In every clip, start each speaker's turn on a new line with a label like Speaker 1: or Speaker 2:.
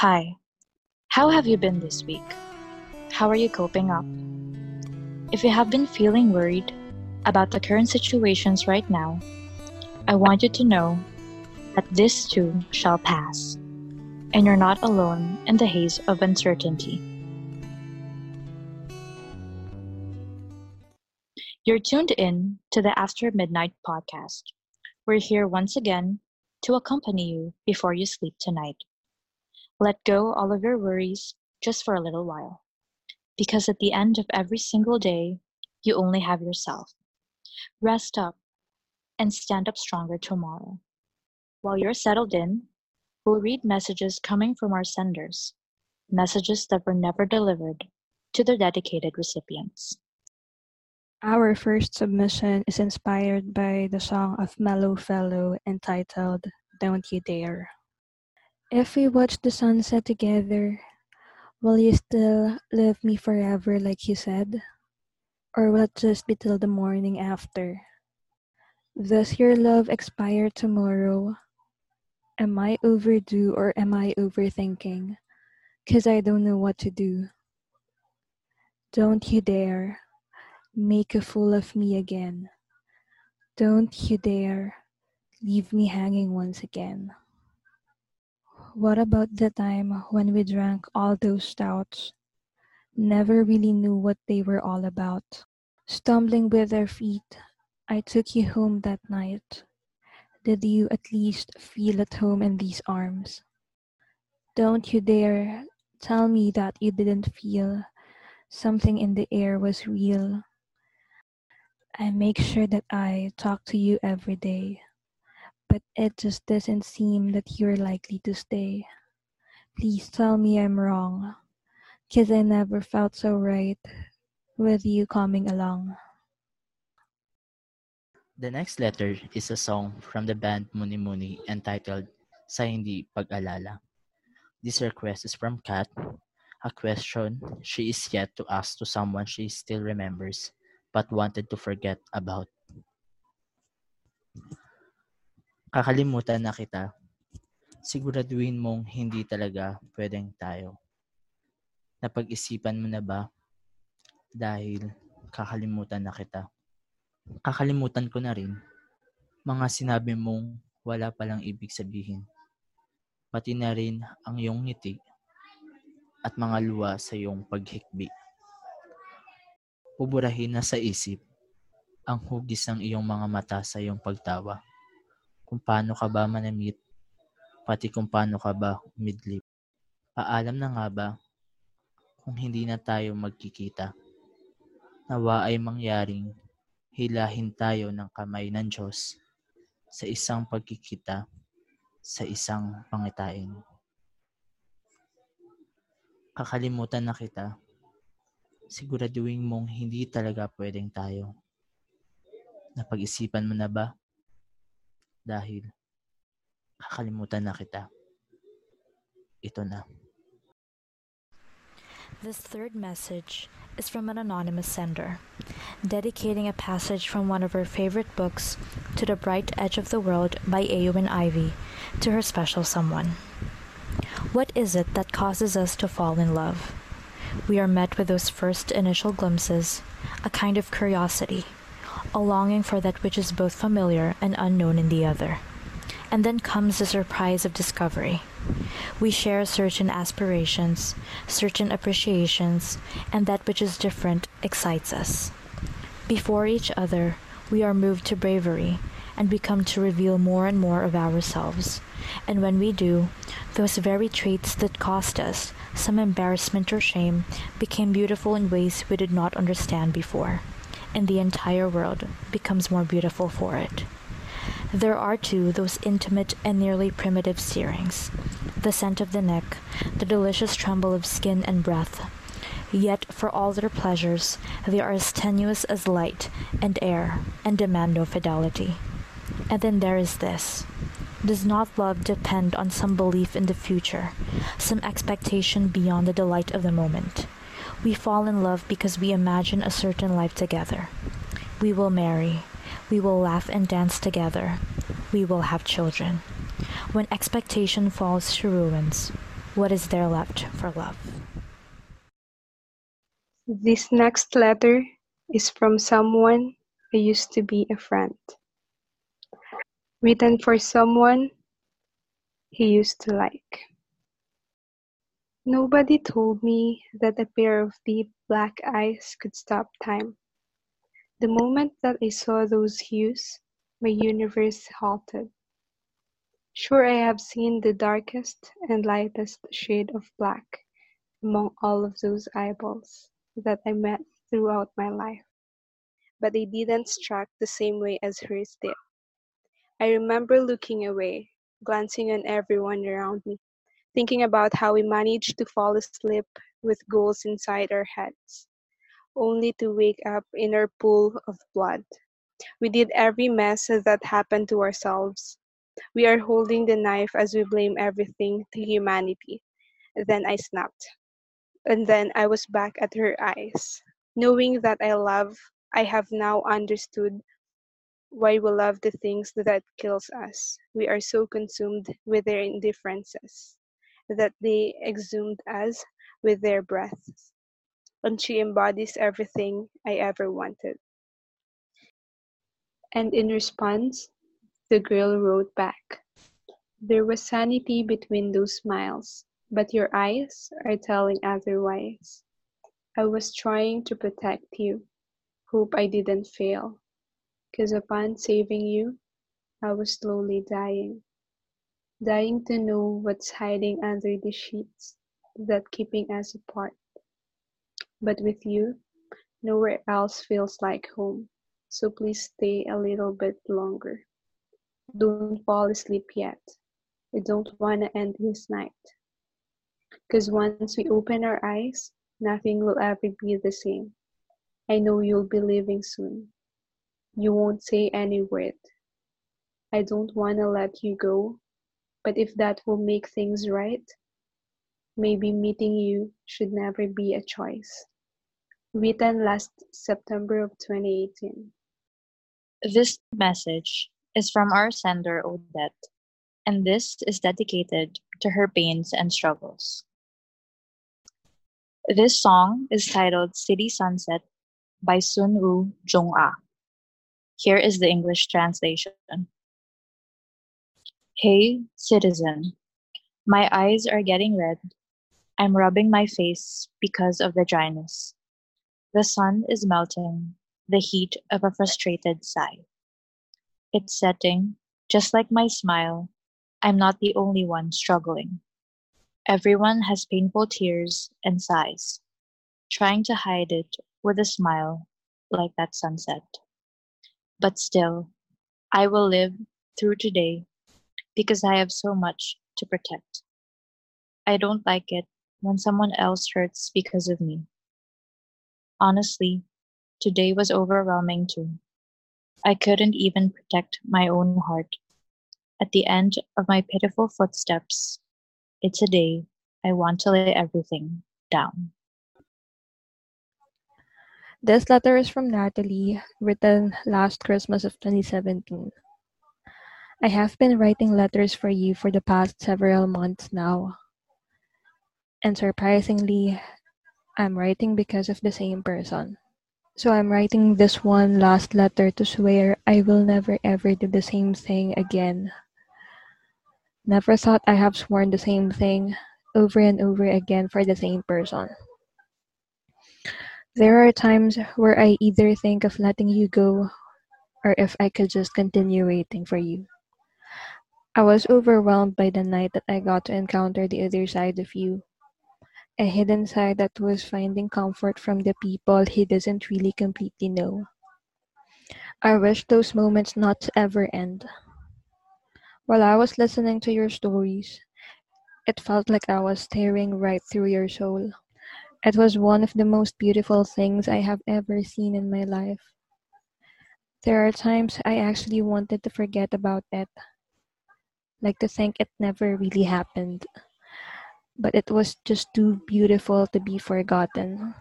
Speaker 1: Hi, how have you been this week? How are you coping up? If you have been feeling worried about the current situations right now, I want you to know that this too shall pass, and you're not alone in the haze of uncertainty. You're tuned in to the After Midnight podcast. We're here once again to accompany you before you sleep tonight. Let go all of your worries just for a little while. Because at the end of every single day, you only have yourself. Rest up and stand up stronger tomorrow. While you're settled in, we'll read messages coming from our senders, messages that were never delivered to their dedicated recipients.
Speaker 2: Our first submission is inspired by the song of Mellow Fellow entitled Don't You Dare. If we watch the sunset together, will you still love me forever like you said? Or will it just be till the morning after? Does your love expire tomorrow? Am I overdue or am I overthinking? Cause I don't know what to do. Don't you dare make a fool of me again. Don't you dare leave me hanging once again. What about the time when we drank all those stouts? Never really knew what they were all about. Stumbling with our feet, I took you home that night. Did you at least feel at home in these arms? Don't you dare tell me that you didn't feel something in the air was real. I make sure that I talk to you every day but it just doesn't seem that you're likely to stay. Please tell me I'm wrong, cause I never felt so right with you coming along.
Speaker 3: The next letter is a song from the band Muni Muni entitled Sa Hindi Pag-alala. This request is from Kat, a question she is yet to ask to someone she still remembers but wanted to forget about. Kakalimutan na kita. Siguraduhin mong hindi talaga pwedeng tayo. Napag-isipan mo na ba? Dahil kakalimutan na kita. Kakalimutan ko na rin mga sinabi mong wala palang ibig sabihin. Pati na rin ang iyong ngiti at mga luwa sa iyong paghikbi. Puburahin na sa isip ang hugis ng iyong mga mata sa iyong pagtawa kung paano ka ba manamit, pati kung paano ka ba umidlip. Paalam na nga ba kung hindi na tayo magkikita? Nawa ay mangyaring hilahin tayo ng kamay ng Diyos sa isang pagkikita sa isang pangitain. Kakalimutan na kita. Siguraduhin mong hindi talaga pwedeng tayo. Napag-isipan mo na ba dahil kakalimutan na kita. Ito na.
Speaker 1: This third message is from an anonymous sender, dedicating a passage from one of her favorite books, To the Bright Edge of the World by Eowyn Ivey, to her special someone. What is it that causes us to fall in love? We are met with those first initial glimpses, a kind of curiosity a longing for that which is both familiar and unknown in the other. And then comes the surprise of discovery. We share certain aspirations, certain appreciations, and that which is different excites us. Before each other, we are moved to bravery and we come to reveal more and more of ourselves. And when we do, those very traits that caused us some embarrassment or shame became beautiful in ways we did not understand before and the entire world becomes more beautiful for it. There are too those intimate and nearly primitive stirrings, the scent of the neck, the delicious tremble of skin and breath. Yet for all their pleasures, they are as tenuous as light and air and demand no fidelity. And then there is this. Does not love depend on some belief in the future, some expectation beyond the delight of the moment? We fall in love because we imagine a certain life together. We will marry. We will laugh and dance together. We will have children. When expectation falls to ruins, what is there left for love?
Speaker 4: This next letter is from someone I used to be a friend. Written for someone he used to like. Nobody told me that a pair of deep black eyes could stop time. The moment that I saw those hues, my universe halted. Sure I have seen the darkest and lightest shade of black among all of those eyeballs that I met throughout my life, but they didn't strike the same way as hers did. I remember looking away, glancing on everyone around me, thinking about how we managed to fall asleep with goals inside our heads, only to wake up in our pool of blood. We did every mess that happened to ourselves, we are holding the knife as we blame everything to humanity. Then I snapped. And then I was back at her eyes. Knowing that I love, I have now understood why we love the things that kills us. We are so consumed with their indifferences that they exhumed us with their breaths. And she embodies everything I ever wanted. And in response, the girl wrote back. There was sanity between those smiles, but your eyes are telling otherwise. I was trying to protect you. Hope I didn't fail. Cause upon saving you, I was slowly dying. Dying to know what's hiding under the sheets that keeping us apart. But with you, nowhere else feels like home. So please stay a little bit longer. Don't fall asleep yet. I don't want to end this night. Because once we open our eyes, nothing will ever be the same. I know you'll be leaving soon. You won't say any word. I don't want to let you go, but if that will make things right, maybe meeting you should never be a choice. Written last September of 2018.
Speaker 1: This message is from our sender Odette, and this is dedicated to her pains and struggles. This song is titled City Sunset by Sun Woo Jung Ah. Here is the English translation. Hey, citizen, my eyes are getting red. I'm rubbing my face because of the dryness. The sun is melting, the heat of a frustrated sigh. It's setting, just like my smile. I'm not the only one struggling. Everyone has painful tears and sighs, trying to hide it with a smile like that sunset. But still, I will live through today because I have so much to protect. I don't like it when someone else hurts because of me. Honestly, today was overwhelming too. I couldn't even protect my own heart. At the end of my pitiful footsteps, it's a day I want to lay everything down.
Speaker 2: This letter is from Natalie, written last Christmas of 2017. I have been writing letters for you for the past several months now. And surprisingly, I'm writing because of the same person. So I'm writing this one last letter to swear I will never ever do the same thing again. Never thought I have sworn the same thing over and over again for the same person. There are times where I either think of letting you go or if I could just continue waiting for you. I was overwhelmed by the night that I got to encounter the other side of you a hidden side that was finding comfort from the people he doesn't really completely know. I wish those moments not to ever end. While I was listening to your stories, it felt like I was staring right through your soul. It was one of the most beautiful things I have ever seen in my life. There are times I actually wanted to forget about it, like to think it never really happened but it was just too beautiful to be forgotten.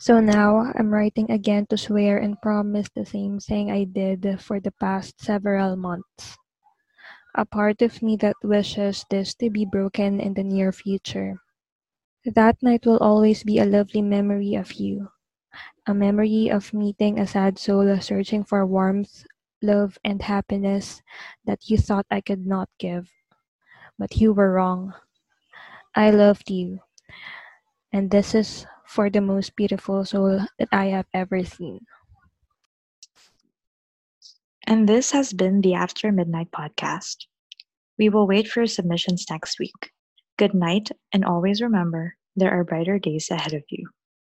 Speaker 2: So now I'm writing again to swear and promise the same thing I did for the past several months. a part of me that wishes this to be broken in the near future. That night will always be a lovely memory of you, a memory of meeting a sad soul searching for warmth, love, and happiness that you thought I could not give. But you were wrong. I loved you, and this is for the most beautiful soul that I have ever seen.
Speaker 1: And this has been the After Midnight podcast. We will wait for submissions next week. Good night, and always remember there are brighter days ahead of you.